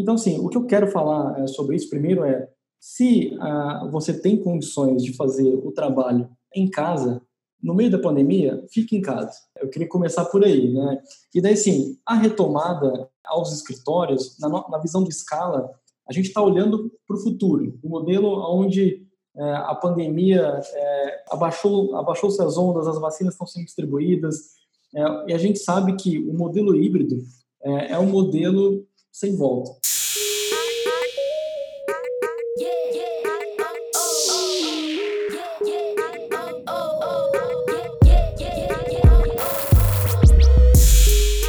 Então, sim, o que eu quero falar é, sobre isso primeiro é se ah, você tem condições de fazer o trabalho em casa, no meio da pandemia, fique em casa. Eu queria começar por aí, né? E daí, sim, a retomada aos escritórios, na, na visão de escala, a gente está olhando para o futuro, o um modelo onde é, a pandemia é, abaixou, abaixou-se as ondas, as vacinas estão sendo distribuídas, é, e a gente sabe que o modelo híbrido é um modelo sem volta.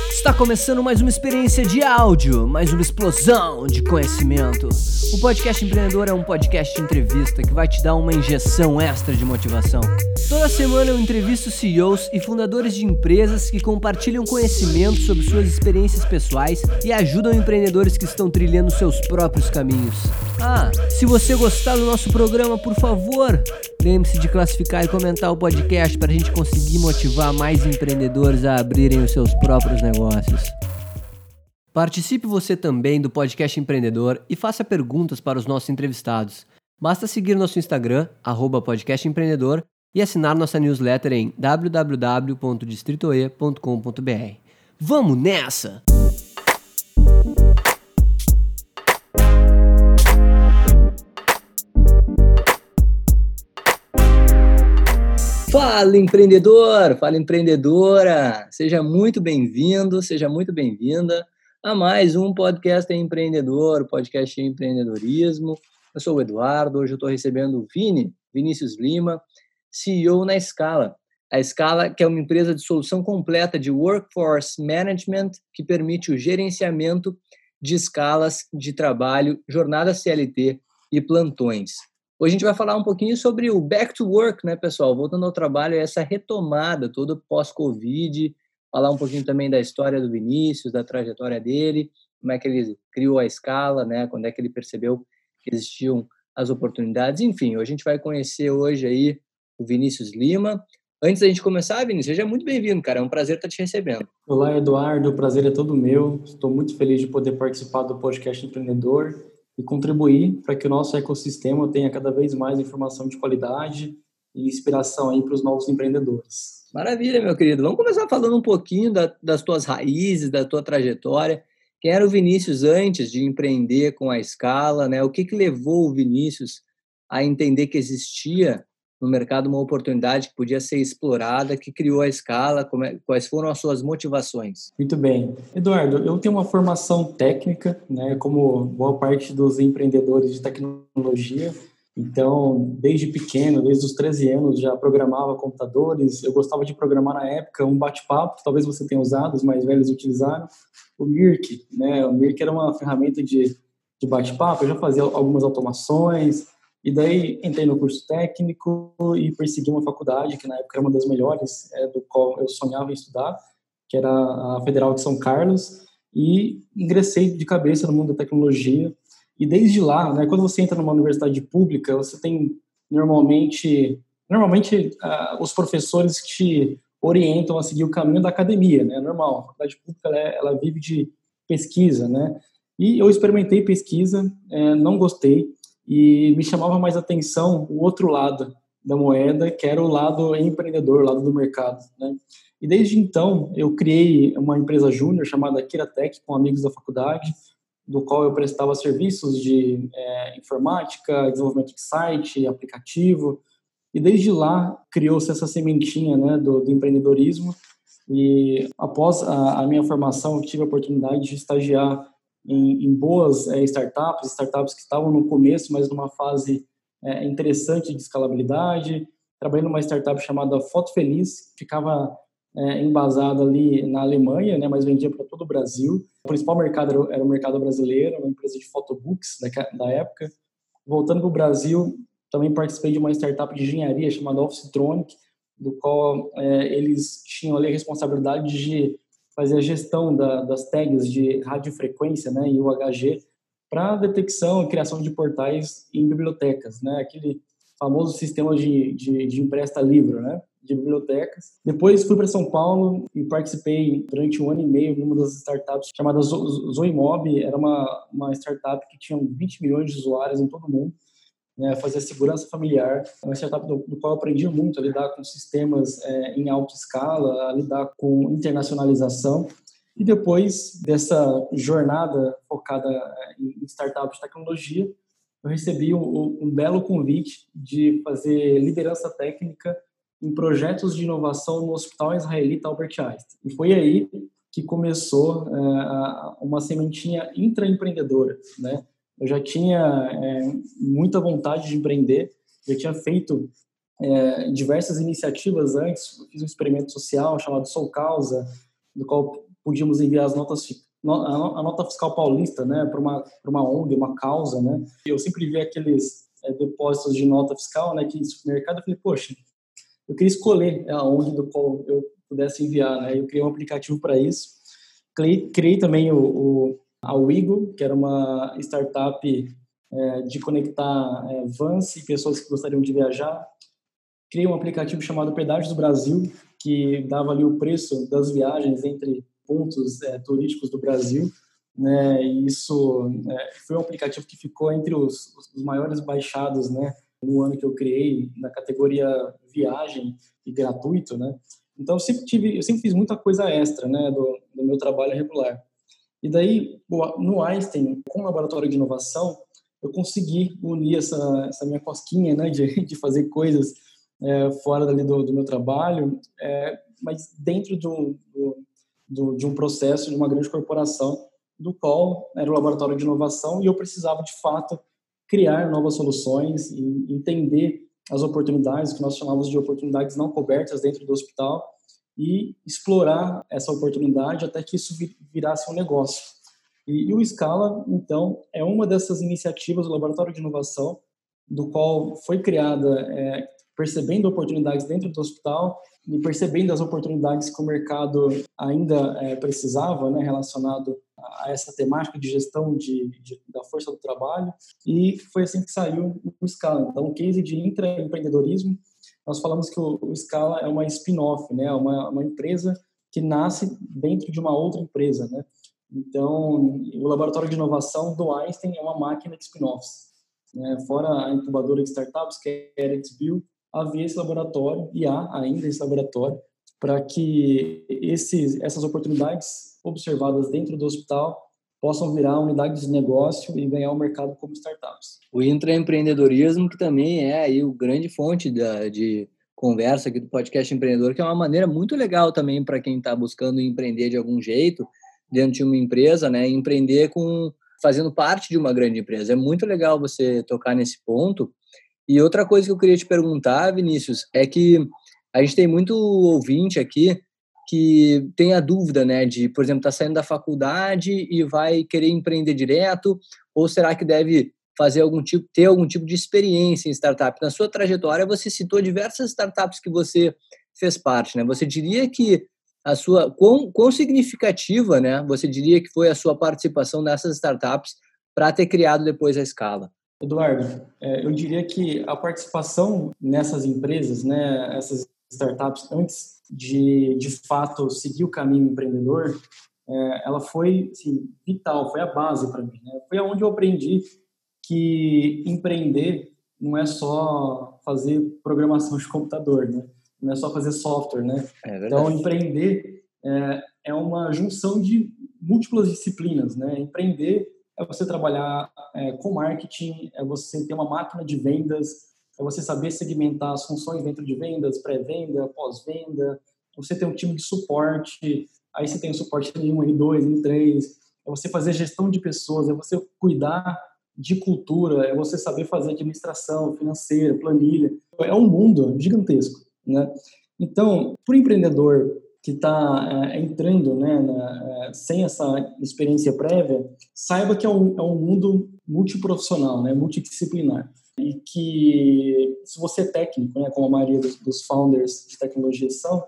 Está começando mais uma experiência de áudio, mais uma explosão de conhecimento. O podcast empreendedor é um podcast de entrevista que vai te dar uma injeção extra de motivação. Toda semana eu entrevisto CEOs e fundadores de empresas que compartilham conhecimento sobre suas experiências pessoais e ajudam empreendedores que estão trilhando seus próprios caminhos. Ah, se você gostar do nosso programa, por favor, lembre-se de classificar e comentar o podcast para a gente conseguir motivar mais empreendedores a abrirem os seus próprios negócios. Participe você também do podcast empreendedor e faça perguntas para os nossos entrevistados. Basta seguir nosso Instagram, podcastempreendedor, e assinar nossa newsletter em www.distritoe.com.br. Vamos nessa! Fala empreendedor, fala empreendedora, seja muito bem-vindo, seja muito bem-vinda a mais um podcast empreendedor, podcast empreendedorismo. Eu sou o Eduardo, hoje eu estou recebendo o Vini, Vinícius Lima, CEO na Scala. A Scala, que é uma empresa de solução completa de workforce management, que permite o gerenciamento de escalas de trabalho, jornada CLT e plantões. Hoje a gente vai falar um pouquinho sobre o back to work, né, pessoal? Voltando ao trabalho, essa retomada toda pós-Covid, falar um pouquinho também da história do Vinícius, da trajetória dele, como é que ele criou a escala, né? Quando é que ele percebeu que existiam as oportunidades. Enfim, a gente vai conhecer hoje aí o Vinícius Lima. Antes da gente começar, Vinícius, seja muito bem-vindo, cara. É um prazer estar te recebendo. Olá, Eduardo. O prazer é todo meu. Estou muito feliz de poder participar do podcast Empreendedor e contribuir para que o nosso ecossistema tenha cada vez mais informação de qualidade e inspiração aí para os novos empreendedores. Maravilha, meu querido. Vamos começar falando um pouquinho da, das tuas raízes, da tua trajetória. Quem era o Vinícius antes de empreender com a escala, né? O que, que levou o Vinícius a entender que existia no mercado uma oportunidade que podia ser explorada, que criou a escala? É, quais foram as suas motivações? Muito bem. Eduardo, eu tenho uma formação técnica, né, como boa parte dos empreendedores de tecnologia. Então, desde pequeno, desde os 13 anos, já programava computadores. Eu gostava de programar na época um bate-papo, talvez você tenha usado, os mais velhos utilizaram, o Mirk. Né? O Mirk era uma ferramenta de, de bate-papo, eu já fazia algumas automações, e daí entrei no curso técnico e persegui uma faculdade, que na época era uma das melhores, é, do qual eu sonhava em estudar, que era a Federal de São Carlos, e ingressei de cabeça no mundo da tecnologia e desde lá, né, quando você entra numa universidade pública, você tem normalmente, normalmente uh, os professores que te orientam a seguir o caminho da academia, né? Normal. A faculdade pública ela, é, ela vive de pesquisa, né? E eu experimentei pesquisa, é, não gostei e me chamava mais atenção o outro lado da moeda, que era o lado empreendedor, o lado do mercado, né? E desde então eu criei uma empresa júnior chamada Kiratech com amigos da faculdade do qual eu prestava serviços de é, informática, desenvolvimento de site, aplicativo, e desde lá criou-se essa sementinha né, do, do, empreendedorismo. E após a, a, minha formação, tive a oportunidade de estagiar em, em boas é, startups, startups que estavam no começo, mas numa fase é, interessante de escalabilidade. Trabalhei numa startup chamada Foto Feliz, ficava é, embasada ali na Alemanha, né, mas vendia para todo o Brasil. O principal mercado era, o mercado brasileiro, uma empresa de photobooks da, da época. Voltando para o Brasil, também participei de uma startup de engenharia chamada Officetronic, do qual é, eles tinham ali a responsabilidade de fazer a gestão da, das tags de radiofrequência né, e UHG para detecção e criação de portais em bibliotecas, né, aquele famoso sistema de, de, de empresta livro, né? De bibliotecas. Depois fui para São Paulo e participei durante um ano e meio numa das startups chamada Zoimob. Era uma, uma startup que tinha 20 milhões de usuários em todo o mundo. Né, fazia segurança familiar, uma startup do, do qual eu aprendi muito a lidar com sistemas é, em alta escala, a lidar com internacionalização. E depois dessa jornada focada é, em startups de tecnologia, eu recebi um, um, belo convite de fazer liderança técnica em projetos de inovação no Hospital Israelita Albert Einstein. E foi aí que começou é, uma sementinha intraempreendedora, né? Eu já tinha é, muita vontade de empreender, já tinha feito é, diversas iniciativas antes, fiz um experimento social chamado Sou Causa, do qual podíamos enviar as notas a nota fiscal paulista, né, para uma para uma ONG, uma causa, né. Eu sempre vi aqueles é, depósitos de nota fiscal, né, que em supermercado, eu falei, poxa, eu queria escolher a ONG do qual eu pudesse enviar, né. Eu criei um aplicativo para isso. Criei, criei também o, o a Wigo, que era uma startup é, de conectar é, vans e pessoas que gostariam de viajar. Criei um aplicativo chamado Pedágios do Brasil, que dava ali o preço das viagens entre pontos é, turísticos do Brasil. Né, e isso é, foi um aplicativo que ficou entre os, os, maiores baixados né, no ano que eu criei, na categoria viagem e gratuito. Né. Então, eu sempre, tive, eu sempre fiz muita coisa extra né, do, do meu trabalho regular. E daí, no Einstein, com o laboratório de inovação, eu consegui unir essa, essa minha cosquinha né, de, de fazer coisas é, fora dali do, do meu trabalho, é, mas dentro do, do, de um processo de uma grande corporação, do qual era o laboratório de inovação, e eu precisava, de fato, criar novas soluções e entender as oportunidades, que nós chamamos de oportunidades não cobertas dentro do hospital, e explorar essa oportunidade até que isso virasse um negócio. E, e o Scala, então, é uma dessas iniciativas do Laboratório de Inovação, do qual foi criada é, percebendo oportunidades dentro do hospital e percebendo as oportunidades que o mercado ainda é, precisava, né, relacionado a essa temática de gestão de, de, da força do trabalho, e foi assim que saiu o Scala. Então, um case de intraempreendedorismo, nós falamos que o, o Scala é uma spin-off, né, uma, uma empresa que nasce dentro de uma outra empresa, né? Então, o laboratório de inovação do Einstein é uma máquina de spin-offs. Né? Fora a incubadora de startups, que é a ErixBio, havia esse laboratório e há ainda esse laboratório para que esses, essas oportunidades observadas dentro do hospital possam virar unidades de negócio e ganhar o mercado como startups. O intraempreendedorismo, que também é aí o grande fonte da, de conversa aqui do podcast empreendedor, que é uma maneira muito legal também para quem está buscando empreender de algum jeito dentro de uma empresa, né? Empreender com fazendo parte de uma grande empresa. É muito legal você tocar nesse ponto, e outra coisa que eu queria te perguntar, Vinícius, é que a gente tem muito ouvinte aqui que tem a dúvida, né, de, por exemplo, tá saindo da faculdade e vai querer empreender direto, ou será que deve fazer algum tipo, ter algum tipo de experiência em startup? Na sua trajetória, você citou diversas startups que você fez parte, né? Você diria que a sua quão, quão significativa, né? Você diria que foi a sua participação nessas startups para ter criado depois a escala? Eduardo, é, eu diria que a participação nessas empresas, né, essas startups, antes de, de fato, seguir o caminho empreendedor, é, ela foi assim, vital, foi a base para mim. Né? Foi onde eu aprendi que empreender não é só fazer programação de computador, né? não é só fazer software. Né? É então, empreender é, é uma junção de múltiplas disciplinas. Né? Empreender é você trabalhar é, com marketing, é você ter uma máquina de vendas, é você saber segmentar as funções dentro de vendas, pré-venda, pós-venda, você ter um time de suporte, aí você tem o suporte N1, N2, N3, é você fazer gestão de pessoas, é você cuidar de cultura, é você saber fazer administração financeira, planilha. É um mundo gigantesco, né? Então, para o empreendedor que está é, entrando né, na, é, sem essa experiência prévia, saiba que é um, é um mundo multiprofissional, né, multidisciplinar. E que, se você é técnico, né, como a maioria dos, dos founders de tecnologia são,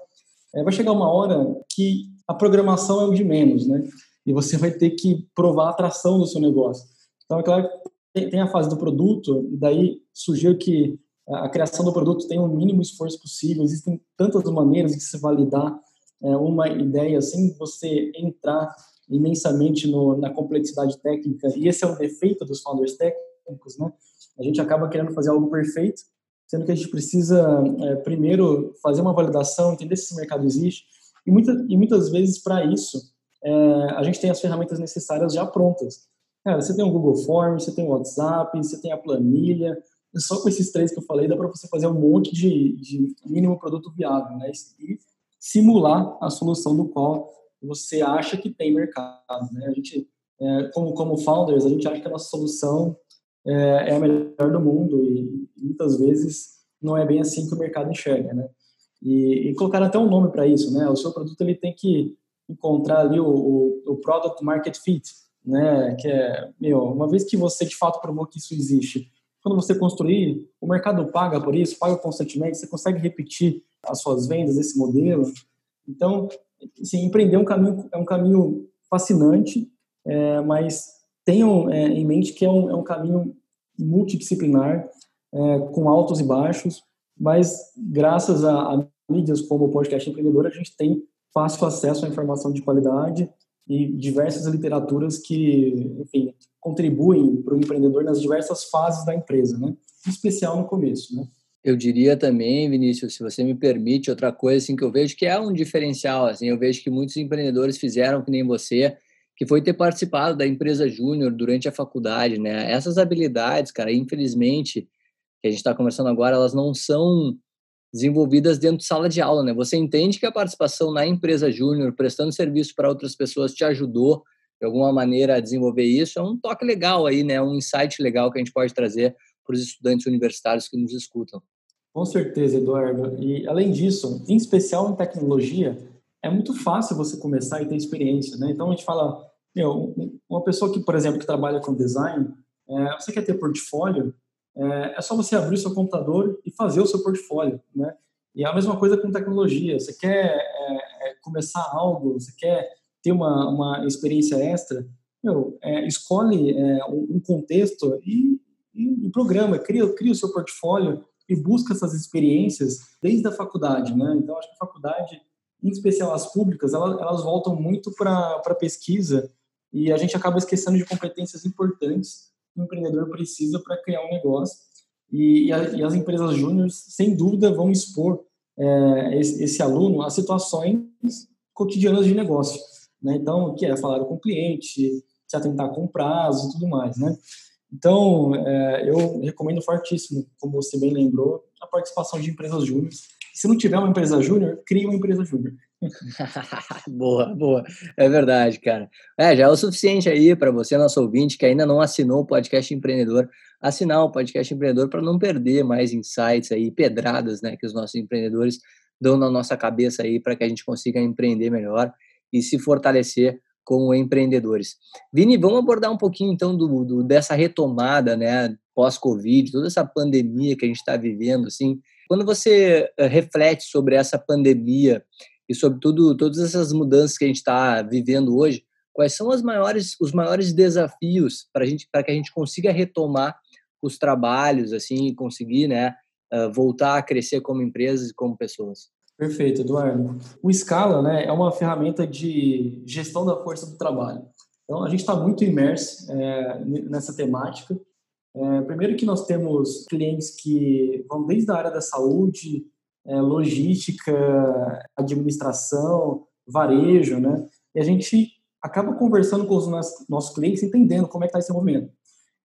é, vai chegar uma hora que a programação é o de menos, né? E você vai ter que provar a atração do seu negócio. Então, é claro tem a fase do produto, e daí surgiu que a criação do produto tenha o mínimo esforço possível. Existem tantas maneiras de se validar é, uma ideia sem você entrar imensamente no, na complexidade técnica. E esse é o defeito dos founders técnicos, né? A gente acaba querendo fazer algo perfeito, sendo que a gente precisa é, primeiro fazer uma validação, entender se esse mercado existe. E, muita, e muitas vezes, para isso, é, a gente tem as ferramentas necessárias já prontas. Cara, você tem o Google Forms, você tem o WhatsApp, você tem a planilha. Só com esses três que eu falei, dá para você fazer um monte de, de mínimo produto viável, né? E simular a solução do qual você acha que tem mercado, né? A gente, é, como, como founders, a gente acha que a nossa solução é, é a melhor do mundo e muitas vezes não é bem assim que o mercado enxerga, né? E, e colocar até um nome para isso, né? O seu produto ele tem que encontrar ali o, o, o, product market fit, né? Que é, meu, uma vez que você de fato provou que isso existe, quando você construir, o mercado paga por isso, paga constantemente, você consegue repetir as suas vendas desse modelo. Então, assim, empreender é um caminho, é um caminho fascinante, é, mas tenham é, em mente que é um, é um caminho multidisciplinar, é, com altos e baixos, mas graças a, a mídias como o podcast empreendedor, a gente tem fácil acesso à informação de qualidade e diversas literaturas que, enfim, contribuem para o empreendedor nas diversas fases da empresa, né? Em especial no começo, né? Eu diria também, Vinícius, se você me permite, outra coisa assim que eu vejo que é um diferencial, assim, eu vejo que muitos empreendedores fizeram que nem você, que foi ter participado da empresa júnior durante a faculdade, né? Essas habilidades, cara, infelizmente, que a gente está conversando agora, elas não são desenvolvidas dentro de sala de aula, né? Você entende que a participação na empresa júnior, prestando serviço para outras pessoas, te ajudou de alguma maneira a desenvolver isso? É um toque legal aí, né? Um insight legal que a gente pode trazer para os estudantes universitários que nos escutam. Com certeza, Eduardo. E além disso, em especial em tecnologia, é muito fácil você começar e ter experiência, né? Então a gente fala, meu, uma pessoa que, por exemplo, que trabalha com design, é, você quer ter portfólio, é, é, só você abrir o seu computador e fazer o seu portfólio, né? E é a mesma coisa com tecnologia. Você quer é, é começar algo, você quer ter uma, uma experiência extra, meu, é, escolhe é, um contexto e, e, e programa, cria, cria o seu portfólio e busca essas experiências desde a faculdade, né? Então, acho que a faculdade, em especial as públicas, elas, elas voltam muito para a pesquisa e a gente acaba esquecendo de competências importantes que o empreendedor precisa para criar um negócio. E, e, a, e as empresas júniores, sem dúvida, vão expor é, esse, esse, aluno a situações cotidianas de negócio. Né? Então, que é falar com o cliente, se atentar com prazo e tudo mais, né? Então, é, eu recomendo fortíssimo, como você bem lembrou, a participação de empresas júniores. Se não tiver uma empresa júnior, crie uma empresa júnior. boa, boa. É verdade, cara. É, já é o suficiente aí para você, nosso ouvinte, que ainda não assinou o podcast empreendedor, assinar o podcast empreendedor para não perder mais insights aí, pedradas, né, que os nossos empreendedores dão na nossa cabeça aí para que a gente consiga empreender melhor e se fortalecer como empreendedores. Vini, vamos abordar um pouquinho então do, do dessa retomada, né, pós-Covid, toda essa pandemia que a gente está vivendo, assim. Quando você eh, reflete sobre essa pandemia e sobre tudo, todas essas mudanças que a gente está vivendo hoje, quais são maiores, os maiores desafios para gente, para que a gente consiga retomar os trabalhos, assim, conseguir, né, eh, voltar a crescer como empresas e como pessoas? Perfeito, Eduardo. O Scala né, é uma ferramenta de gestão da força do trabalho. Então, a gente está muito imerso é, nessa temática. É, primeiro que nós temos clientes que vão desde a área da saúde, é, logística, administração, varejo, né? E a gente acaba conversando com os nossos clientes, entendendo como é que está esse momento.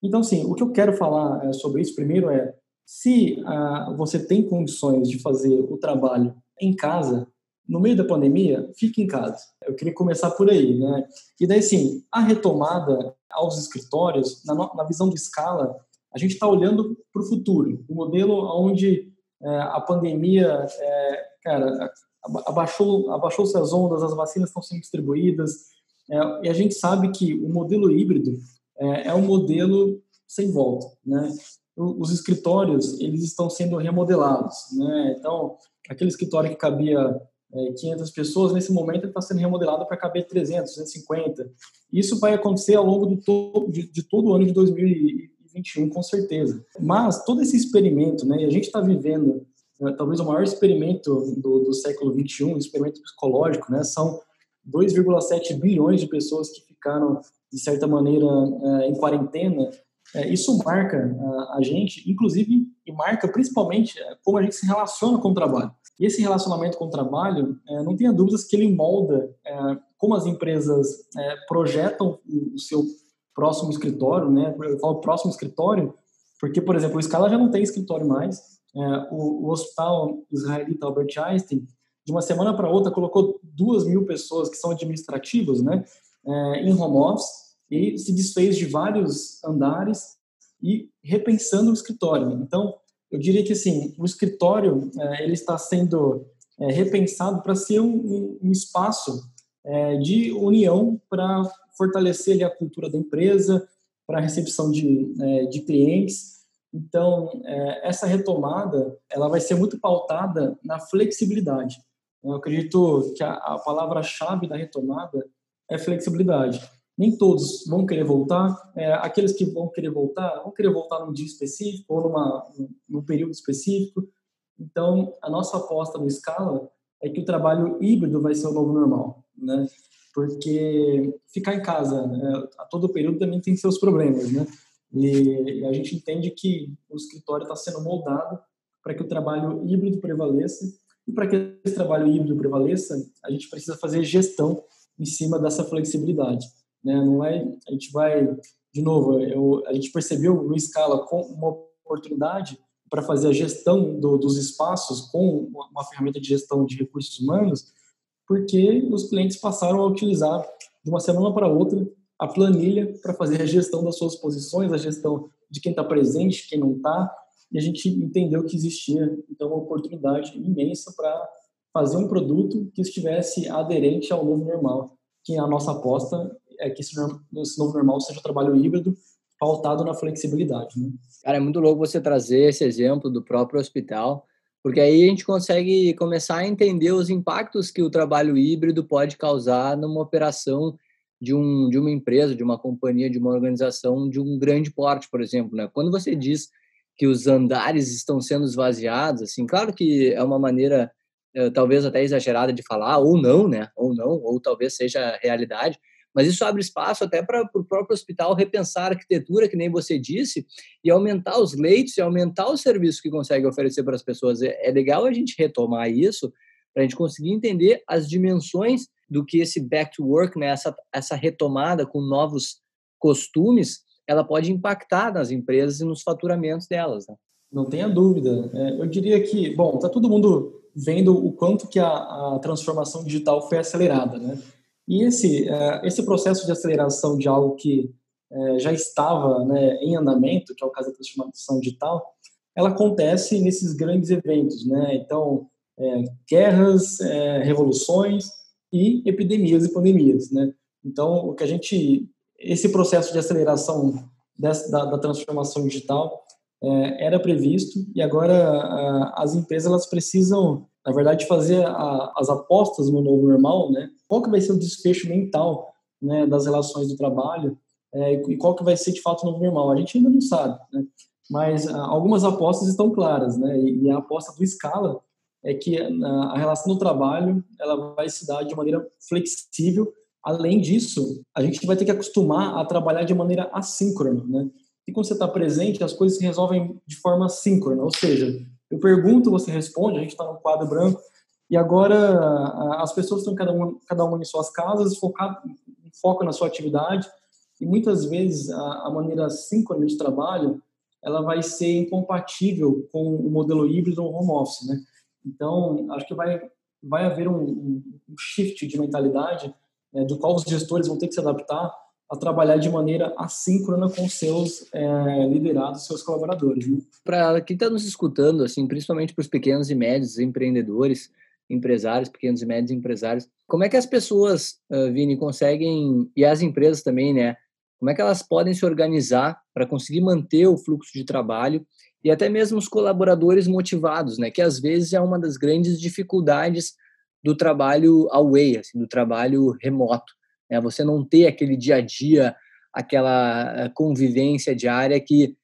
Então, sim, o que eu quero falar é, sobre isso primeiro é se ah, você tem condições de fazer o trabalho em casa, no meio da pandemia, fique em casa. Eu queria começar por aí, né? E daí, sim, a retomada aos escritórios, na, na visão de escala, a gente está olhando para o futuro, o um modelo onde é, a pandemia, é, cara, abaixou, abaixou-se as ondas, as vacinas estão sendo distribuídas, é, e a gente sabe que o modelo híbrido é, é um modelo sem volta, né? Os escritórios, eles estão sendo remodelados, né? Então, aquele escritório que cabia 500 pessoas, nesse momento está sendo remodelado para caber 300, 250. Isso vai acontecer ao longo de, de todo o ano de 2021. 21, com certeza. Mas todo esse experimento, né, a gente está vivendo né, talvez o maior experimento do, do século 21, um experimento psicológico, né, são 2,7 bilhões de pessoas que ficaram, de certa maneira, é, em quarentena. É, isso marca a gente, inclusive, e marca principalmente é, como a gente se relaciona com o trabalho. E esse relacionamento com o trabalho, não tenha dúvidas que ele molda como as empresas projetam o seu próximo escritório, né? Eu falo próximo escritório, porque, por exemplo, o Scala já não tem escritório mais. o, Hospital Israelita Albert Einstein de uma semana para outra, colocou duas mil pessoas que são administrativos, né, é, em home office e se desfez de vários andares e repensando o escritório. Então, eu diria que assim, o escritório é, ele está sendo é, repensado para ser um, um espaço é, de união para fortalecer ali, a cultura da empresa, para a recepção de, de clientes. Então, essa retomada ela vai ser muito pautada na flexibilidade. Eu acredito que a, a palavra-chave da retomada é flexibilidade. Nem todos vão querer voltar. É, aqueles que vão querer voltar, vão querer voltar num dia específico ou numa, num período específico. Então, a nossa aposta no Scala é que o trabalho híbrido vai ser o novo normal, né? Porque ficar em casa né, a todo período também tem seus problemas, né? E, e a gente entende que o escritório está sendo moldado para que o trabalho híbrido prevaleça e para que esse trabalho híbrido prevaleça, a gente precisa fazer gestão em cima dessa flexibilidade. Né? Não é, a gente vai, de novo, eu, a gente percebeu no Scala com uma oportunidade para fazer a gestão do, dos espaços com uma ferramenta de gestão de recursos humanos, porque os clientes passaram a utilizar de uma semana para outra a planilha para fazer a gestão das suas posições, a gestão de quem está presente, quem não está, e a gente entendeu que existia então uma oportunidade imensa para fazer um produto que estivesse aderente ao novo normal, que a nossa aposta é que esse, novo normal seja um trabalho híbrido pautado na flexibilidade. Né? Cara, é muito louco você trazer esse exemplo do próprio hospital, porque aí a gente consegue começar a entender os impactos que o trabalho híbrido pode causar numa operação de, um, de uma empresa, de uma companhia, de uma organização de um grande porte, por exemplo. Né? Quando você diz que os andares estão sendo esvaziados, assim, claro que é uma maneira eh, talvez até exagerada de falar, ou não, né? Ou não, ou talvez seja realidade, mas isso abre espaço até para o próprio hospital repensar a arquitetura, que nem você disse, e aumentar os leitos e aumentar o serviço que consegue oferecer para as pessoas. É, é legal a gente retomar isso para a gente conseguir entender as dimensões do que esse back to work, né, essa, essa retomada com novos costumes, ela pode impactar nas empresas e nos faturamentos delas. Né? Não tenha dúvida. É, eu diria que, bom, está todo mundo vendo o quanto que a, a, transformação digital foi acelerada, né? E esse, é, esse processo de aceleração de algo que é, já estava né, em andamento, que é o caso da transformação digital, ela acontece nesses grandes eventos, né? Então, é, guerras, é, revoluções e epidemias e pandemias, né? Então, o que a gente esse processo de aceleração dessa, da, da, transformação digital é, era previsto e agora a, as empresas elas precisam, na verdade, fazer a, as apostas no novo normal, né? Qual que vai ser o desfecho mental né, das relações do trabalho é, e qual que vai ser de fato o novo normal? A gente ainda não sabe, né? Mas a, algumas apostas estão claras, né? E, a aposta do Scala é que a, a relação do trabalho ela vai se dar de maneira flexível Além disso, a gente vai ter que acostumar a trabalhar de maneira assíncrona, né? E quando você está presente, as coisas se resolvem de forma síncrona, ou seja, eu pergunto, você responde, a gente está no quadro branco, e agora as pessoas estão cada uma, cada uma em suas casas, focado, foco na sua atividade, e muitas vezes a, a maneira síncrona de trabalho ela vai ser incompatível com o modelo híbrido ou home office, né? Então, acho que vai, vai haver um, um shift de mentalidade é, do qual os gestores vão ter que se adaptar a trabalhar de maneira assíncrona com seus é, liderados, seus colaboradores. Né? Para quem está nos escutando, assim, principalmente para os pequenos e médios empreendedores, empresários, pequenos e médios empresários, como é que as pessoas, Vini, conseguem, e as empresas também, né, como é que elas podem se organizar para conseguir manter o fluxo de trabalho e até mesmo os colaboradores motivados, né, que às vezes é uma das grandes dificuldades do trabalho away, assim, do trabalho remoto. Né? Você não ter aquele dia a dia, aquela convivência diária que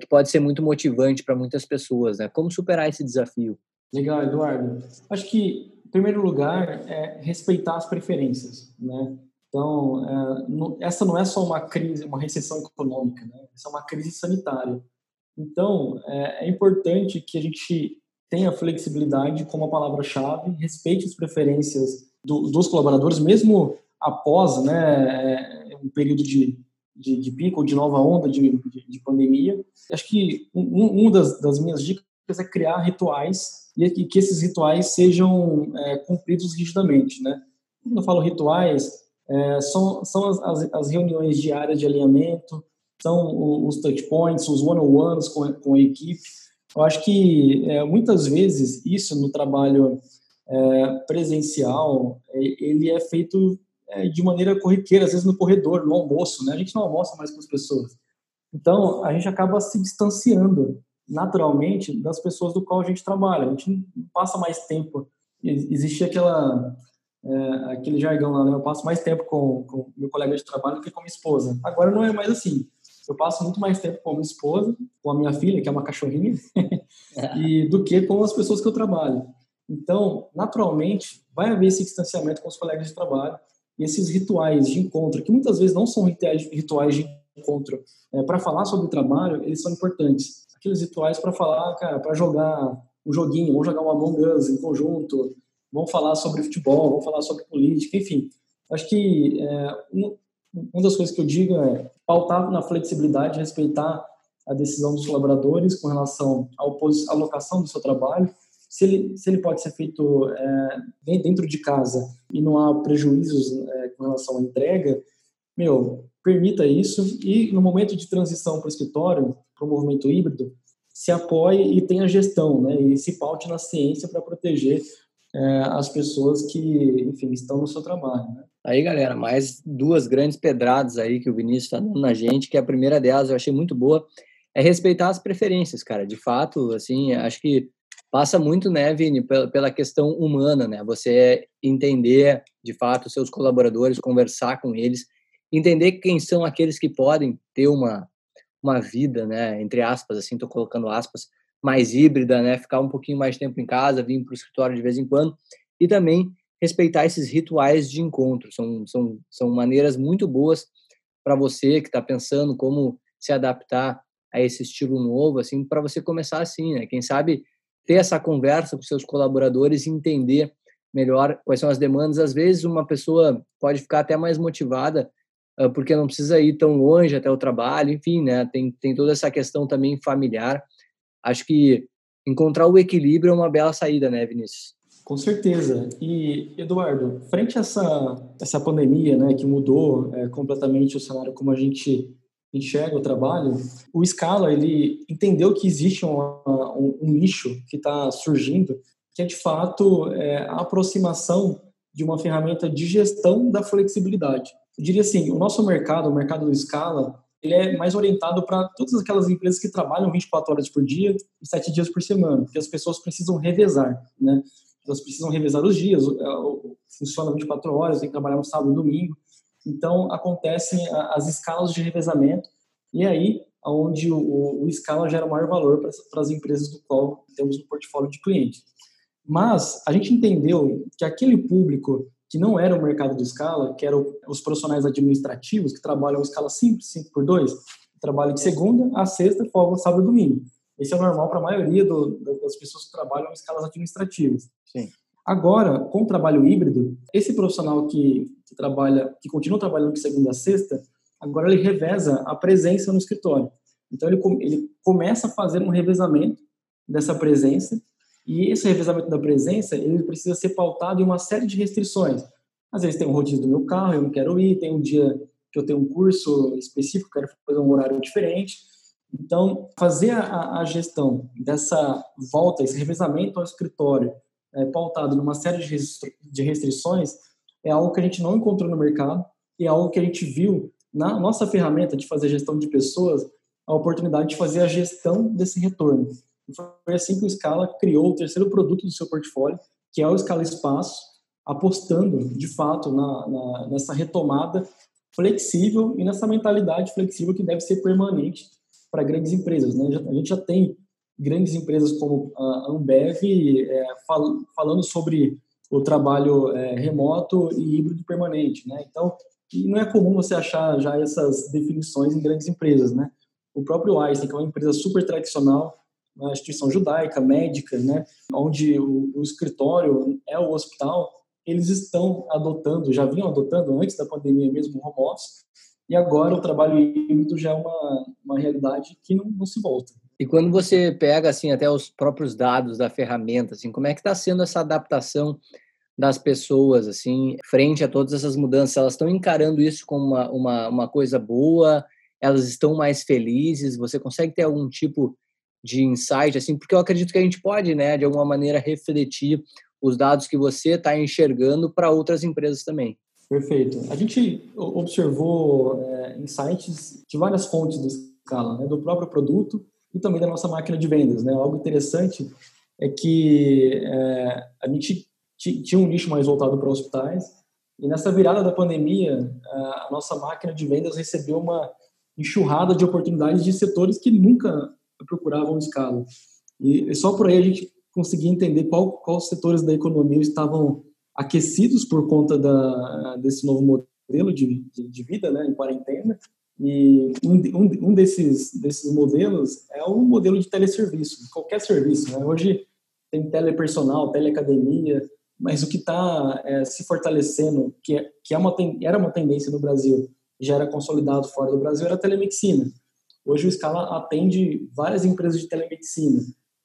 que pode ser muito motivante para muitas pessoas, né? Como superar esse desafio? Legal, Eduardo. Acho que, em primeiro lugar, é respeitar as preferências, né? Então, é, essa não é só uma crise, uma recessão econômica, né? Essa é uma crise sanitária. Então, é, é importante que a gente tenha flexibilidade como a palavra-chave, respeite as preferências do, dos colaboradores, mesmo após né, é, um período de, de, de pico de nova onda de, de, de pandemia. Acho que um, um das, das, minhas dicas é criar rituais e que esses rituais sejam é, cumpridos rigidamente. Né? Quando eu falo rituais, é, são, são as, as, reuniões diárias de alinhamento, são os touch points, os one-on-ones com, com a equipe. Eu acho que é, muitas vezes isso no trabalho é, presencial ele é feito é, de maneira corriqueira, às vezes no corredor, no almoço, né? A gente não almoça mais com as pessoas. Então, a gente acaba se distanciando naturalmente das pessoas do qual a gente trabalha. A gente não passa mais tempo. Existia aquela é, aquele jargão lá, né? Eu passo mais tempo com, com meu colega de trabalho do que com minha esposa. Agora não é mais assim. Eu passo muito mais tempo com a minha esposa, com a minha filha, que é uma cachorrinha, e do que com as pessoas que eu trabalho. Então, naturalmente, vai haver esse distanciamento com os colegas de trabalho e esses rituais de encontro, que muitas vezes não são rituais, de encontro é, para falar sobre o trabalho, eles são importantes. Aqueles rituais para falar, cara, para jogar um joguinho, vamos jogar uma Among Us em conjunto, vamos falar sobre futebol, vamos falar sobre política, enfim. Acho que é, um, uma das coisas que eu digo é pautar na flexibilidade, respeitar a decisão dos colaboradores com relação à alocação do seu trabalho se ele, se ele pode ser feito é, dentro de casa e não há prejuízos é, com relação à entrega, meu, permita isso e no momento de transição para o escritório, para o movimento híbrido, se apoie e tenha gestão, né, e se paute na ciência para proteger é, as pessoas que, enfim, estão no seu trabalho, né. Aí, galera, mais duas grandes pedradas aí que o Vinícius está dando na gente, que a primeira delas eu achei muito boa, é respeitar as preferências, cara. De fato, assim, acho que passa muito, né, Vini, pela questão humana, né? Você entender, de fato, seus colaboradores, conversar com eles, entender quem são aqueles que podem ter uma uma vida, né, entre aspas, assim, tô colocando aspas, mais híbrida, né, ficar um pouquinho mais tempo em casa, vir para o escritório de vez em quando, e também respeitar esses rituais de encontro. São, são, são maneiras muito boas para você que está pensando como se adaptar a esse estilo novo, assim, para você começar assim, né? Quem sabe ter essa conversa com seus colaboradores e entender melhor quais são as demandas. Às vezes, uma pessoa pode ficar até mais motivada porque não precisa ir tão longe até o trabalho, enfim, né? Tem, tem toda essa questão também familiar. Acho que encontrar o equilíbrio é uma bela saída, né, Vinícius? Com certeza. E, Eduardo, frente a essa, essa pandemia, né, que mudou é, completamente o cenário como a gente enxerga o trabalho, o Scala ele entendeu que existe um, um, um nicho que está surgindo, que é de fato é, a aproximação de uma ferramenta de gestão da flexibilidade. Eu diria assim, o nosso mercado, o mercado do Scala, ele é mais orientado para todas aquelas empresas que trabalham 24 horas por dia e 7 dias por semana, porque as pessoas precisam revezar, né? Elas precisam revezar os dias, funciona 24 horas, tem que trabalhar no sábado e domingo. Então, acontecem as escalas de revezamento, e aí onde o, o escala gera maior valor para, as empresas do qual temos no portfólio de clientes. Mas a gente entendeu que aquele público que não era o mercado do escala, que eram os profissionais administrativos que trabalham escala simples, 5 por 2, trabalham de segunda a sexta, folga sábado e domingo. Esse é normal para a maioria do, das pessoas que trabalham em escalas administrativas. Sim. Agora, com o trabalho híbrido, esse profissional que, que trabalha, que continua trabalhando de segunda a sexta, agora ele reveza a presença no escritório. Então ele, ele começa a fazer um revezamento dessa presença e esse revezamento da presença ele precisa ser pautado em uma série de restrições. Às vezes tem um rodízio do meu carro, eu não quero ir, tem um dia que eu tenho um curso específico, quero fazer um horário diferente. Então, fazer a, a gestão dessa volta, esse revezamento ao escritório, é, pautado numa série de restrições é algo que a gente não encontrou no mercado e é algo que a gente viu na nossa ferramenta de fazer gestão de pessoas a oportunidade de fazer a gestão desse retorno. Foi assim que o Scala criou o terceiro produto do seu portfólio, que é o Scala Espaço, apostando de fato na, na, nessa retomada flexível e nessa mentalidade flexível que deve ser permanente para grandes empresas. Né? A gente já tem grandes empresas como a Ambev é, fal falando sobre o trabalho é, remoto e híbrido permanente. Né? Então, não é comum você achar já essas definições em grandes empresas. Né? O próprio Einstein, que é uma empresa super tradicional, uma instituição judaica, médica, né? onde o, o escritório é o hospital, eles estão adotando, já vinham adotando antes da pandemia mesmo, o home office, e agora o trabalho híbrido já é uma, uma realidade que não, não se volta. E quando você pega assim até os próprios dados da ferramenta, assim, como é que está sendo essa adaptação das pessoas assim frente a todas essas mudanças? Elas estão encarando isso como uma, uma, uma coisa boa? Elas estão mais felizes? Você consegue ter algum tipo de insight assim? Porque eu acredito que a gente pode, né, de alguma maneira refletir os dados que você está enxergando para outras empresas também. Perfeito. A gente observou é, insights de várias fontes do Scala, né, do próprio produto e também da nossa máquina de vendas. Né? Algo interessante é que é, a gente tinha um nicho mais voltado para hospitais e nessa virada da pandemia a nossa máquina de vendas recebeu uma enxurrada de oportunidades de setores que nunca procuravam escala. E só por aí a gente conseguia entender qual, quais setores da economia estavam aquecidos por conta da, desse novo modelo de, de, de vida, né, em quarentena. E um, um, um, desses, desses modelos é o modelo de teleserviço, qualquer serviço. Né? Hoje tem telepersonal, teleacademia, mas o que está é, se fortalecendo, que, é, que é uma, era uma tendência no Brasil, já era consolidado fora do Brasil, era a telemedicina. Hoje o Scala atende várias empresas de telemedicina.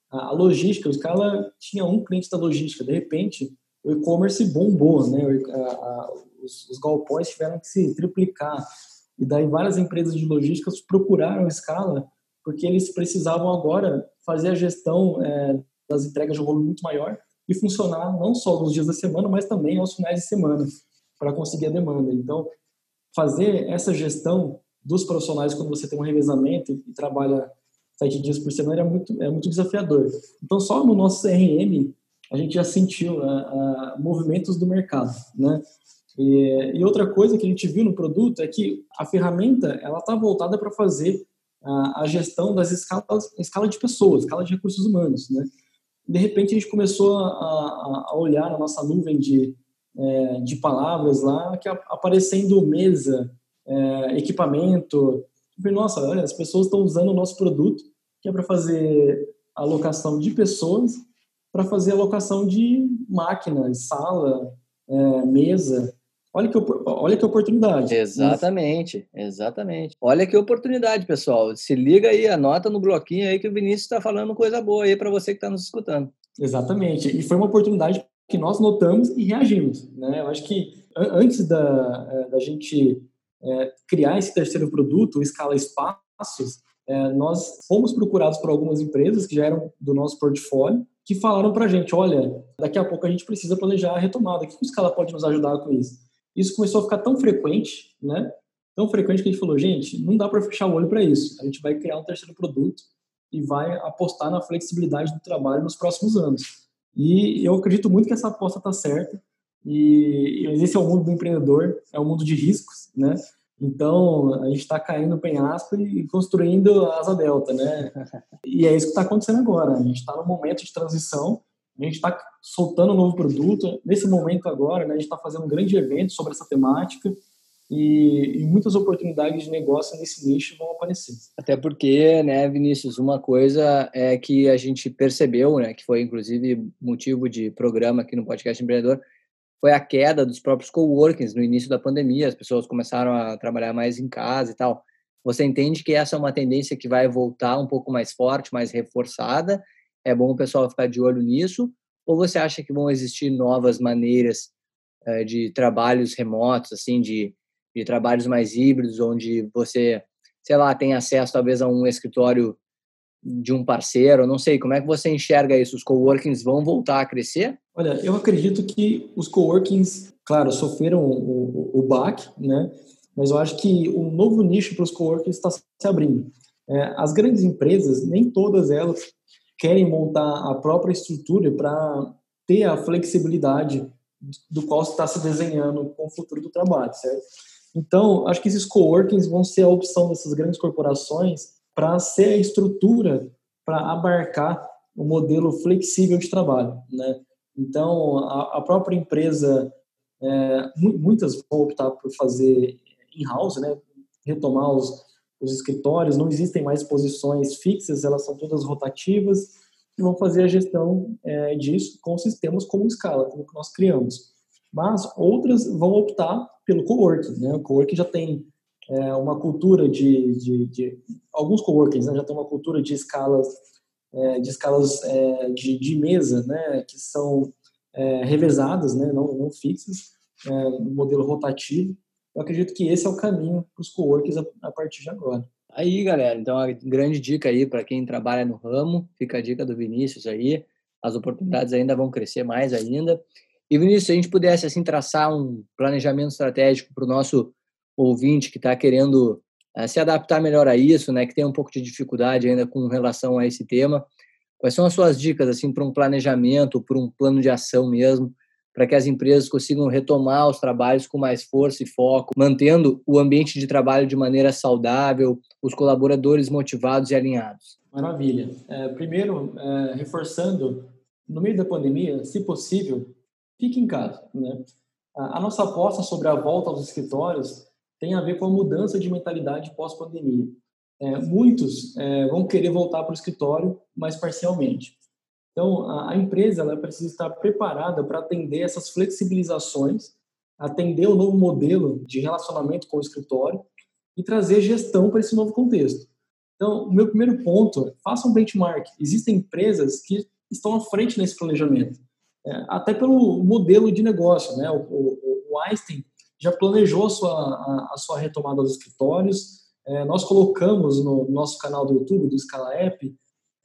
A, logística, o Scala tinha um cliente da logística, de repente o e-commerce bombou, né? Os, os galpões tiveram que se triplicar. E daí várias empresas de logística procuraram a Scala porque eles precisavam agora fazer a gestão é, das entregas de um volume muito maior e funcionar não só nos dias da semana, mas também aos finais de semana para conseguir a demanda. Então, fazer essa gestão dos profissionais quando você tem um revezamento e trabalha sete dias por semana é muito, é muito desafiador. Então, só no nosso CRM, a gente já sentiu uh, uh, movimentos do mercado, né? E, e, outra coisa que a gente viu no produto é que a ferramenta ela está voltada para fazer a, a, gestão das escalas, escala de pessoas, escala de recursos humanos, né? De repente a gente começou a, a olhar na nossa nuvem de, é, de palavras lá, que aparecendo mesa, é, equipamento. Nossa, olha, as pessoas estão usando o nosso produto, que é para fazer alocação de pessoas, para fazer alocação de máquinas, sala, é, mesa. Olha que, olha que oportunidade. Exatamente, exatamente. Olha que oportunidade, pessoal. Se liga aí, anota no bloquinho aí que o Vinícius está falando coisa boa aí para você que está nos escutando. Exatamente. E foi uma oportunidade que nós notamos e reagimos. Né? Eu acho que antes da, é, da gente é, criar esse terceiro produto, o Escala Espaços, é, nós fomos procurados por algumas empresas que já eram do nosso portfólio, que falaram para a gente, olha, daqui a pouco a gente precisa planejar a retomada, o que o Scala pode nos ajudar com isso? Isso começou a ficar tão frequente, né? Tão frequente que a gente falou, gente, não dá para fechar o olho para isso. A gente vai criar um terceiro produto e vai apostar na flexibilidade do trabalho nos próximos anos. E eu acredito muito que essa aposta está certa. E esse é o mundo do empreendedor, é o mundo de riscos, né? Então, a gente está caindo no penhasco e construindo a asa delta, né? E é isso que está acontecendo agora. A gente está no momento de transição, a gente está soltando um novo produto. Nesse momento agora, né, a gente está fazendo um grande evento sobre essa temática e, e, muitas oportunidades de negócio nesse nicho vão aparecer. Até porque, né, Vinícius, uma coisa é que a gente percebeu, né, que foi inclusive motivo de programa aqui no Podcast Empreendedor, foi a queda dos próprios coworkings no início da pandemia, as pessoas começaram a trabalhar mais em casa e tal. Você entende que essa é uma tendência que vai voltar um pouco mais forte, mais reforçada? É bom o pessoal ficar de olho nisso? Ou você acha que vão existir novas maneiras uh, de trabalhos remotos, assim, de, de trabalhos mais híbridos, onde você, sei lá, tem acesso talvez a um escritório de um parceiro? Não sei, como é que você enxerga isso? Os coworkings vão voltar a crescer? Olha, eu acredito que os coworkings, claro, sofreram o, o, o baque, né? Mas eu acho que um novo nicho para os coworkings está se abrindo. É, as grandes empresas, nem todas elas querem montar a própria estrutura para ter a flexibilidade do qual está se desenhando com o futuro do trabalho, certo? Então, acho que esses coworkings vão ser a opção dessas grandes corporações para ser a estrutura para abarcar o modelo flexível de trabalho. Né? Então, a, a própria empresa, é, muitas vão optar por fazer in-house, né? retomar os, os escritórios, não existem mais posições fixas, elas são todas rotativas, e vão fazer a gestão é, disso com sistemas como Scala, como que nós criamos. Mas outras vão optar pelo coworking. Né? O coworking já tem é, uma cultura de, de, de alguns coworkings né, já tem uma cultura de escalas é, de escalas é, de, de, mesa, né, que são é, revezadas, né, não, não fixas, é, modelo rotativo. Eu acredito que esse é o caminho para os coworkings a, a partir de agora. Aí, galera, então a grande dica aí para quem trabalha no ramo, fica a dica do Vinícius aí, as oportunidades ainda vão crescer mais ainda. E Vinícius, se a gente pudesse assim traçar um planejamento estratégico para o nosso ouvinte que está querendo se adaptar melhor a isso, né, que tem um pouco de dificuldade ainda com relação a esse tema, quais são as suas dicas assim para um planejamento, para um plano de ação mesmo, para que as empresas consigam retomar os trabalhos com mais força e foco, mantendo o ambiente de trabalho de maneira saudável, os colaboradores motivados e alinhados? Maravilha. É, primeiro, é, reforçando, no meio da pandemia, se possível, fique em casa. Né? A nossa aposta sobre a volta aos escritórios tem a ver com a mudança de mentalidade pós-pandemia. É, muitos é, vão querer voltar para o escritório, mas parcialmente. Então, a, a empresa ela precisa estar preparada para atender essas flexibilizações, atender o novo modelo de relacionamento com o escritório e trazer gestão para esse novo contexto. Então, o meu primeiro ponto é faça um benchmark. Existem empresas que estão à frente nesse planejamento, é, até pelo modelo de negócio. Né? O, o, o Einstein já planejou a sua, a, a sua retomada aos escritórios. É, nós colocamos no nosso canal do YouTube, do Scala App,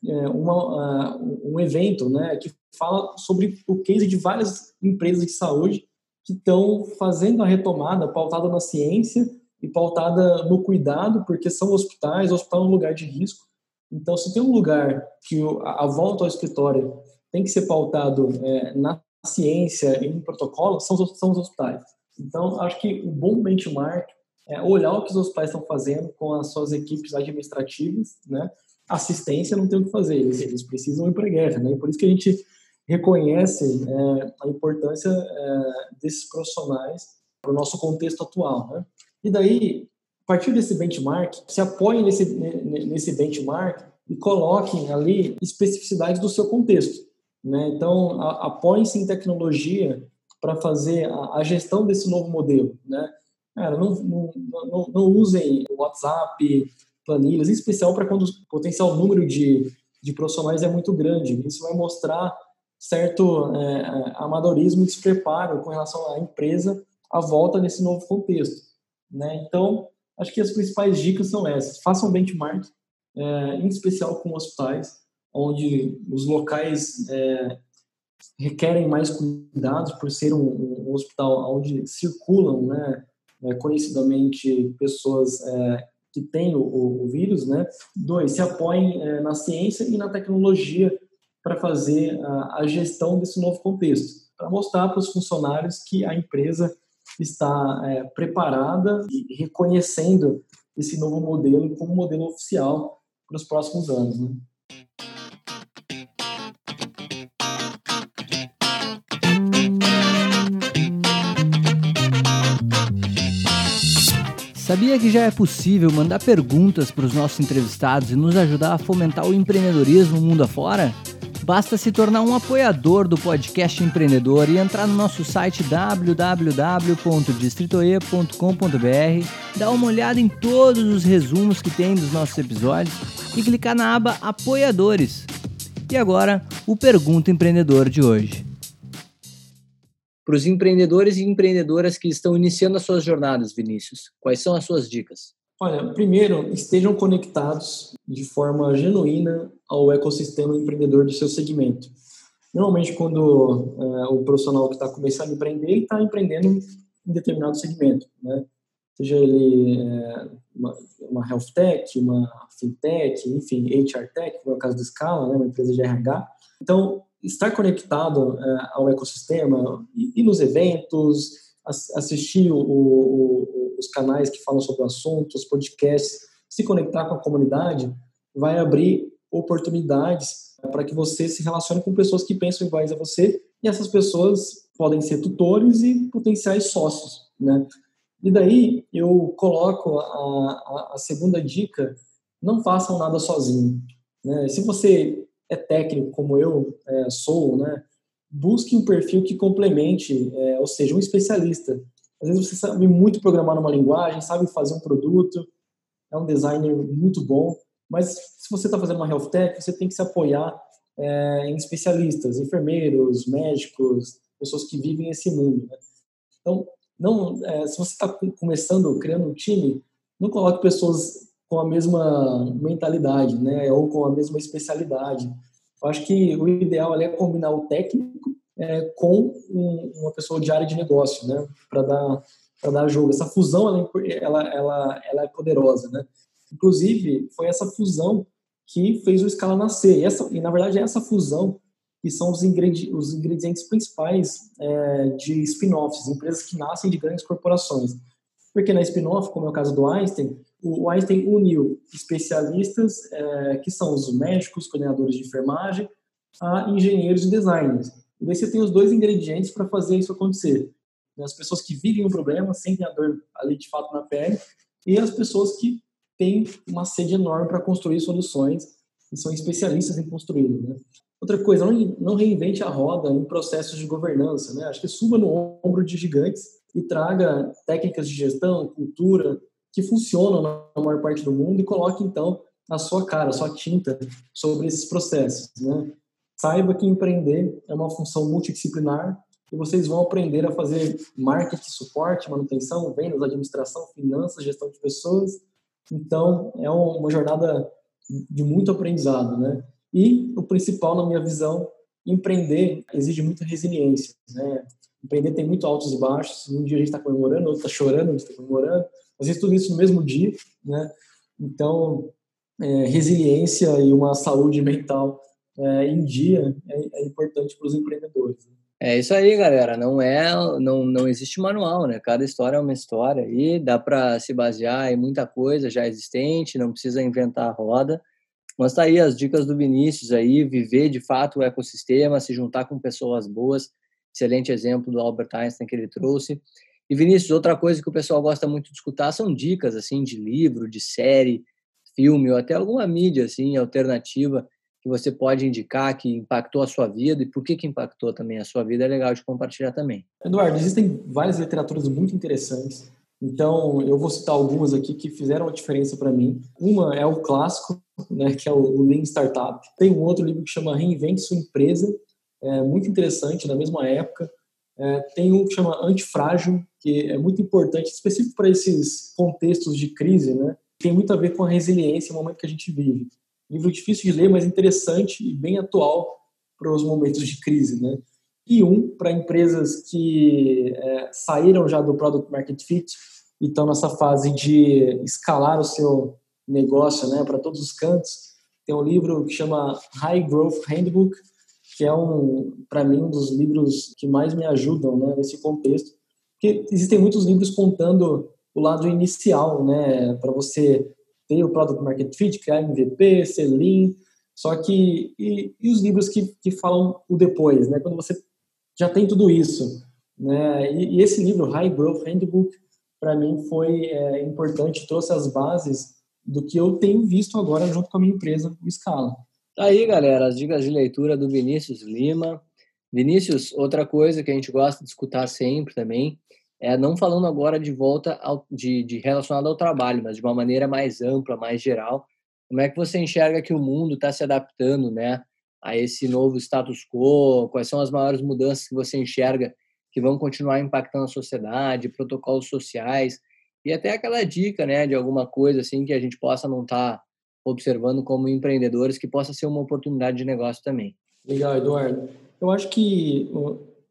é, uma, uh, um evento né, que fala sobre o case de várias empresas de saúde que estão fazendo a retomada pautada na ciência e pautada no cuidado, porque são hospitais, hospital é um lugar de risco. Então, se tem um lugar que a volta ao escritório tem que ser pautado é, na ciência e em protocolo, são são os hospitais. Então, acho que um bom benchmark é olhar o que os hospitais estão fazendo com as suas equipes administrativas, né? Assistência não tem o que fazer, eles, eles precisam ir para a guerra, né? E por isso que a gente reconhece é, a importância é, desses profissionais para o nosso contexto atual, né? E daí, a partir desse benchmark, se apoiem nesse, nesse benchmark e coloquem ali especificidades do seu contexto, né? Então, apoiem-se em tecnologia para fazer a, a, gestão desse novo modelo, né? Cara, não, não, não, não usem WhatsApp, planilhas, em especial para quando o potencial número de, de profissionais é muito grande. Isso vai mostrar certo é, é, amadorismo e despreparo com relação à empresa à volta nesse novo contexto. Né? Então, acho que as principais dicas são essas. Façam benchmark, é, em especial com hospitais, onde os locais é, requerem mais cuidados por ser um, um hospital onde circulam, né, é, conhecidamente pessoas é, que têm o, o, vírus, né. Dois, se apoiem é, na ciência e na tecnologia para fazer a, a, gestão desse novo contexto, para mostrar para os funcionários que a empresa está é, preparada e reconhecendo esse novo modelo como modelo oficial para os próximos anos. Né? Sabia que já é possível mandar perguntas para os nossos entrevistados e nos ajudar a fomentar o empreendedorismo mundo afora? Basta se tornar um apoiador do podcast empreendedor e entrar no nosso site www.distritoe.com.br, dar uma olhada em todos os resumos que tem dos nossos episódios e clicar na aba Apoiadores. E agora, o Pergunta Empreendedor de hoje para os empreendedores e empreendedoras que estão iniciando as suas jornadas, Vinícius? Quais são as suas dicas? Olha, primeiro, estejam conectados de forma genuína ao ecossistema empreendedor do seu segmento. Normalmente, quando é, o profissional que está começando a empreender, ele está empreendendo em determinado segmento, né? Seja ele é, uma, uma health tech, uma fintech, enfim, HR tech, como é o caso do Scala, né, uma empresa de RH. Então, estar conectado é, ao ecossistema e, nos eventos, assistir o, o, os canais que falam sobre o assunto, os podcasts, se conectar com a comunidade, vai abrir oportunidades para que você se relacione com pessoas que pensam iguais a você e essas pessoas podem ser tutores e potenciais sócios, né? E daí eu coloco a, a, a segunda dica: não façam nada sozinho. Né? Se você é técnico como eu é, sou, né? Busque um perfil que complemente, é, ou seja, um especialista. Às vezes você sabe muito programar numa linguagem, sabe fazer um produto, é um designer muito bom, mas se você está fazendo uma health tech, você tem que se apoiar é, em especialistas, enfermeiros, médicos, pessoas que vivem esse mundo. Né? Então, não, é, se você está começando, criando um time, não coloque pessoas com a mesma mentalidade, né, ou com a mesma especialidade. Eu acho que o ideal ali é combinar o técnico é, com um, uma pessoa de área de negócio, né, para dar para dar jogo. Essa fusão ela, é ela, ela, ela é poderosa, né? Inclusive foi essa fusão que fez o Scala nascer. E, essa, e na verdade é essa fusão que são os, ingredientes, os ingredientes principais é, de spin-offs, empresas que nascem de grandes corporações. Porque na spin-off, como é o caso do Einstein, o Einstein uniu especialistas é, que são os médicos, coordenadores de enfermagem, a engenheiros e designers. E você tem os dois ingredientes para fazer isso acontecer. As pessoas que vivem o problema, sentem a dor ali de fato na pele, e as pessoas que têm uma sede enorme para construir soluções e são especialistas em construí Né? Outra coisa, não, reinvente a roda em processos de governança. Né? Acho que suba no ombro de gigantes e traga técnicas de gestão, cultura, que funcionam na maior parte do mundo e coloque, então, a sua cara, a sua tinta sobre esses processos. Né? Saiba que empreender é uma função multidisciplinar e vocês vão aprender a fazer marketing, suporte, manutenção, vendas, administração, finanças, gestão de pessoas. Então, é uma jornada de muito aprendizado, né? E o principal, na minha visão, empreender exige muita resiliência, né? Empreender tem muito altos e baixos. Um dia a gente está comemorando, outro está chorando, outro está comemorando. Às vezes tudo isso no mesmo dia, né? Então, é, resiliência e uma saúde mental é, em dia é, é importante para os empreendedores. Né? É isso aí, galera. Não é, não, não existe manual, né? Cada história é uma história e dá para se basear em muita coisa já existente, não precisa inventar a roda. Mas tá aí as dicas do Vinícius aí, viver de fato o ecossistema, se juntar com pessoas boas. Excelente exemplo do Albert Einstein que ele trouxe. E Vinícius, outra coisa que o pessoal gosta muito de escutar são dicas assim de livro, de série, filme ou até alguma mídia assim alternativa que você pode indicar que impactou a sua vida e por que, que impactou também a sua vida é legal de compartilhar também. Eduardo, existem várias literaturas muito interessantes. Então, eu vou citar algumas aqui que fizeram a diferença para mim. Uma é o clássico, né, que é o Lean Startup. Tem um outro livro que chama Reinvente Sua Empresa, é muito interessante, na mesma época. É, tem um que chama Antifrágil, que é muito importante, específico para esses contextos de crise, né? Tem muito a ver com a resiliência no momento que a gente vive livro difícil de ler, mas interessante e bem atual para os momentos de crise, né? E um para empresas que é, saíram já do product market fit e estão nessa fase de escalar o seu negócio, né, para todos os cantos. Tem um livro que chama High Growth Handbook, que é um, para mim, um dos livros que mais me ajudam, né, nesse contexto. Porque existem muitos livros contando o lado inicial, né, para você ter o Product Market Fit, criar MVP, ser Lean, só que, e, e, os livros que, que falam o depois, né? Quando você já tem tudo isso, né? E, e esse livro, High Growth Handbook, para mim foi é, importante, trouxe as bases do que eu tenho visto agora junto com a minha empresa, o Scala. Tá aí, galera, as dicas de leitura do Vinícius Lima. Vinícius, outra coisa que a gente gosta de escutar sempre também é, não falando agora de volta ao, de, de relacionado ao trabalho, mas de uma maneira mais ampla, mais geral. Como é que você enxerga que o mundo está se adaptando, né, a esse novo status quo? Quais são as maiores mudanças que você enxerga que vão continuar impactando a sociedade, protocolos sociais e até aquela dica, né, de alguma coisa assim que a gente possa não estar tá observando como empreendedores, que possa ser uma oportunidade de negócio também. Legal, Eduardo. Eu acho que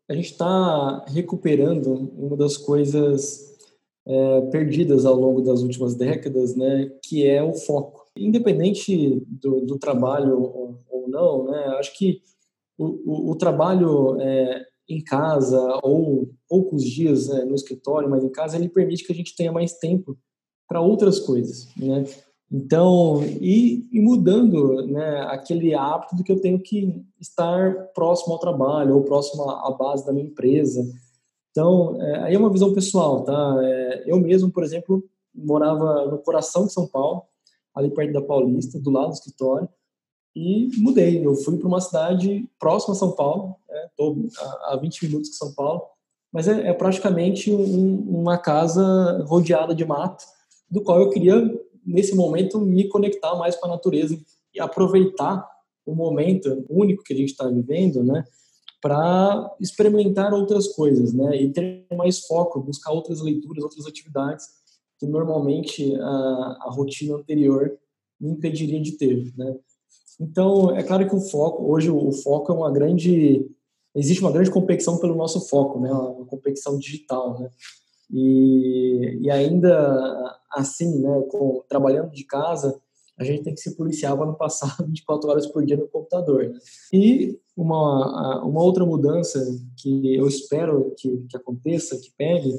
a gente está recuperando uma das coisas é, perdidas ao longo das últimas décadas, né, que é o foco. Independente do, do trabalho ou, não, né, acho que o, o, o trabalho é, em casa ou poucos dias né, no escritório, mas em casa, ele permite que a gente tenha mais tempo para outras coisas, né? Então, e, e, mudando né, aquele hábito de que eu tenho que estar próximo ao trabalho ou próximo à base da minha empresa. Então, é, aí é uma visão pessoal, tá? É, eu mesmo, por exemplo, morava no coração de São Paulo, ali perto da Paulista, do lado do escritório, e mudei. Eu fui para uma cidade próxima a São Paulo, estou né, a 20 minutos de São Paulo, mas é, é praticamente um, uma casa rodeada de mato, do qual eu queria, nesse momento, me conectar mais com a natureza e aproveitar o momento único que a gente está vivendo, né, para experimentar outras coisas, né, e ter mais foco, buscar outras leituras, outras atividades que normalmente a, a rotina anterior me impediria de ter, né. Então, é claro que o foco, hoje o foco é uma grande, existe uma grande competição pelo nosso foco, né, uma competição digital, né, e, e ainda assim, né, com, trabalhando de casa, a gente tem que se policiar para não passar 24 horas por dia no computador. Né? E uma, uma outra mudança que eu espero que, que aconteça, que pegue,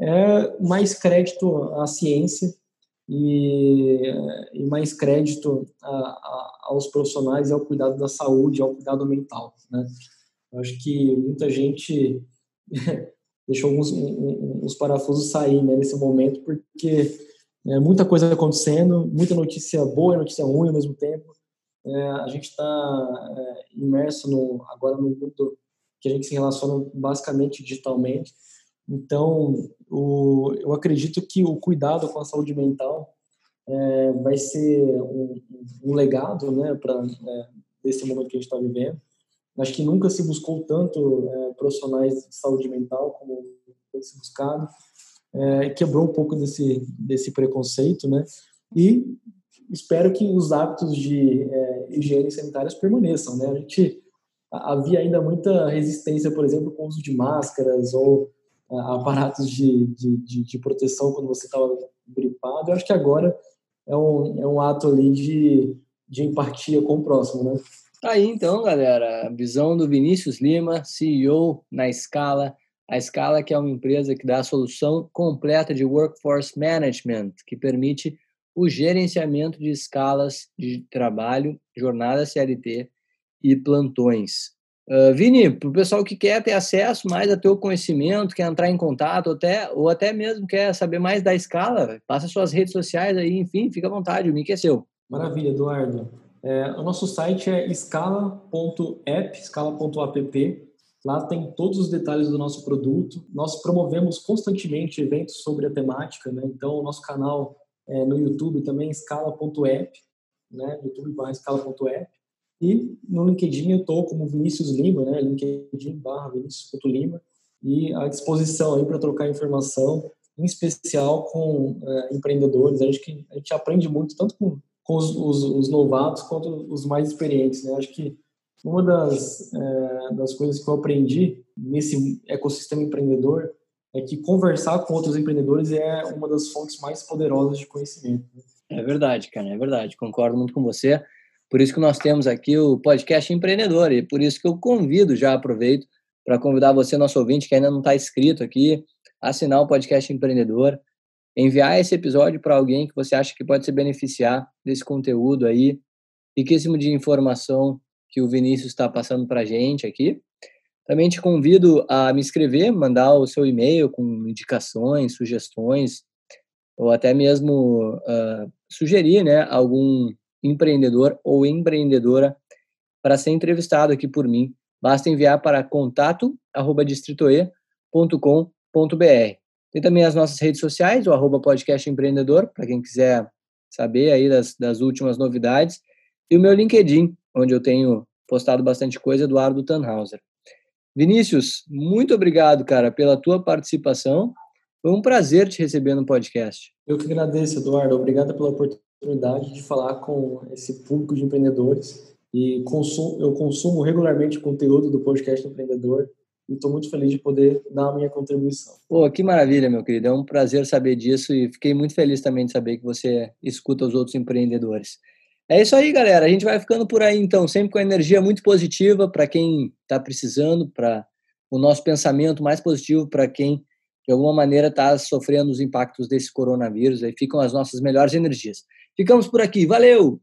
é mais crédito à ciência e, e mais crédito a, a, aos profissionais e ao cuidado da saúde, ao cuidado mental. Né? Eu acho que muita gente deixou alguns uns parafusos sair né, nesse momento, porque é muita coisa acontecendo, muita notícia boa e notícia ruim ao mesmo tempo. É, a gente está é, imerso no, agora no mundo que a gente se relaciona basicamente digitalmente. Então, o, eu acredito que o cuidado com a saúde mental é, vai ser um, um legado né, para é, esse momento que a gente está vivendo. Acho que nunca se buscou tanto é, profissionais de saúde mental como tem se buscado. É, quebrou um pouco desse, desse preconceito, né? E espero que os hábitos de é, higiene sanitárias permaneçam, né? A gente havia ainda muita resistência, por exemplo, com o uso de máscaras ou aparatos de, de, de, de proteção quando você estava gripado. Eu acho que agora é um, é um ato ali de, de empatia com o próximo, né? Tá aí então, galera, a visão do Vinícius Lima, CEO na Scala. A Scala que é uma empresa que dá a solução completa de workforce management, que permite o gerenciamento de escalas de trabalho, jornada CLT e plantões. Uh, Vini, para o pessoal que quer ter acesso mais a teu conhecimento, quer entrar em contato, até, ou até mesmo quer saber mais da escala, passa suas redes sociais aí, enfim, fica à vontade, o mic é seu. Maravilha, Eduardo. É, o nosso site é escala.app, escala.app. Lá tem todos os detalhes do nosso produto. Nós promovemos constantemente eventos sobre a temática, né? Então, o nosso canal é, no YouTube também escala.app, né? YouTube barra escala.app. E no LinkedIn eu estou como Vinícius Lima, né? LinkedIn barra Vinícius.lima e à disposição aí para trocar informação, em especial com é, empreendedores. Acho que a gente aprende muito, tanto com, com os, os, os, novatos quanto os mais experientes, né? Acho que uma das, é, das coisas que eu aprendi nesse ecossistema empreendedor é que conversar com outros empreendedores é uma das fontes mais poderosas de conhecimento. Né? É verdade, cara, é verdade. Concordo muito com você. Por isso que nós temos aqui o podcast empreendedor e por isso que eu convido, já aproveito para convidar você, nosso ouvinte, que ainda não está inscrito aqui, a assinar o podcast empreendedor, enviar esse episódio para alguém que você acha que pode se beneficiar desse conteúdo aí, riquíssimo de informação que o Vinícius está passando para a gente aqui. Também te convido a me escrever, mandar o seu e-mail com indicações, sugestões, ou até mesmo uh, sugerir né, algum empreendedor ou empreendedora para ser entrevistado aqui por mim. Basta enviar para contato@distritoe.com.br. Tem também as nossas redes sociais, o arroba podcast empreendedor, para quem quiser saber aí das, das últimas novidades, e o meu LinkedIn, onde eu tenho postado bastante coisa, Eduardo Tannhauser. Vinícius, muito obrigado, cara, pela tua participação. Foi um prazer te receber no podcast. Eu que agradeço, Eduardo. Obrigado pela oportunidade oportunidade de falar com esse público de empreendedores e consumo, eu consumo regularmente o conteúdo do podcast Empreendedor e estou muito feliz de poder dar a minha contribuição. Pô, que maravilha, meu querido. É um prazer saber disso e fiquei muito feliz também de saber que você escuta os outros empreendedores. É isso aí, galera. A gente vai ficando por aí, então, sempre com energia muito positiva para quem está precisando, para o nosso pensamento mais positivo para quem, de alguma maneira, está sofrendo os impactos desse coronavírus. Aí ficam as nossas melhores energias. Ficamos por aqui. Valeu!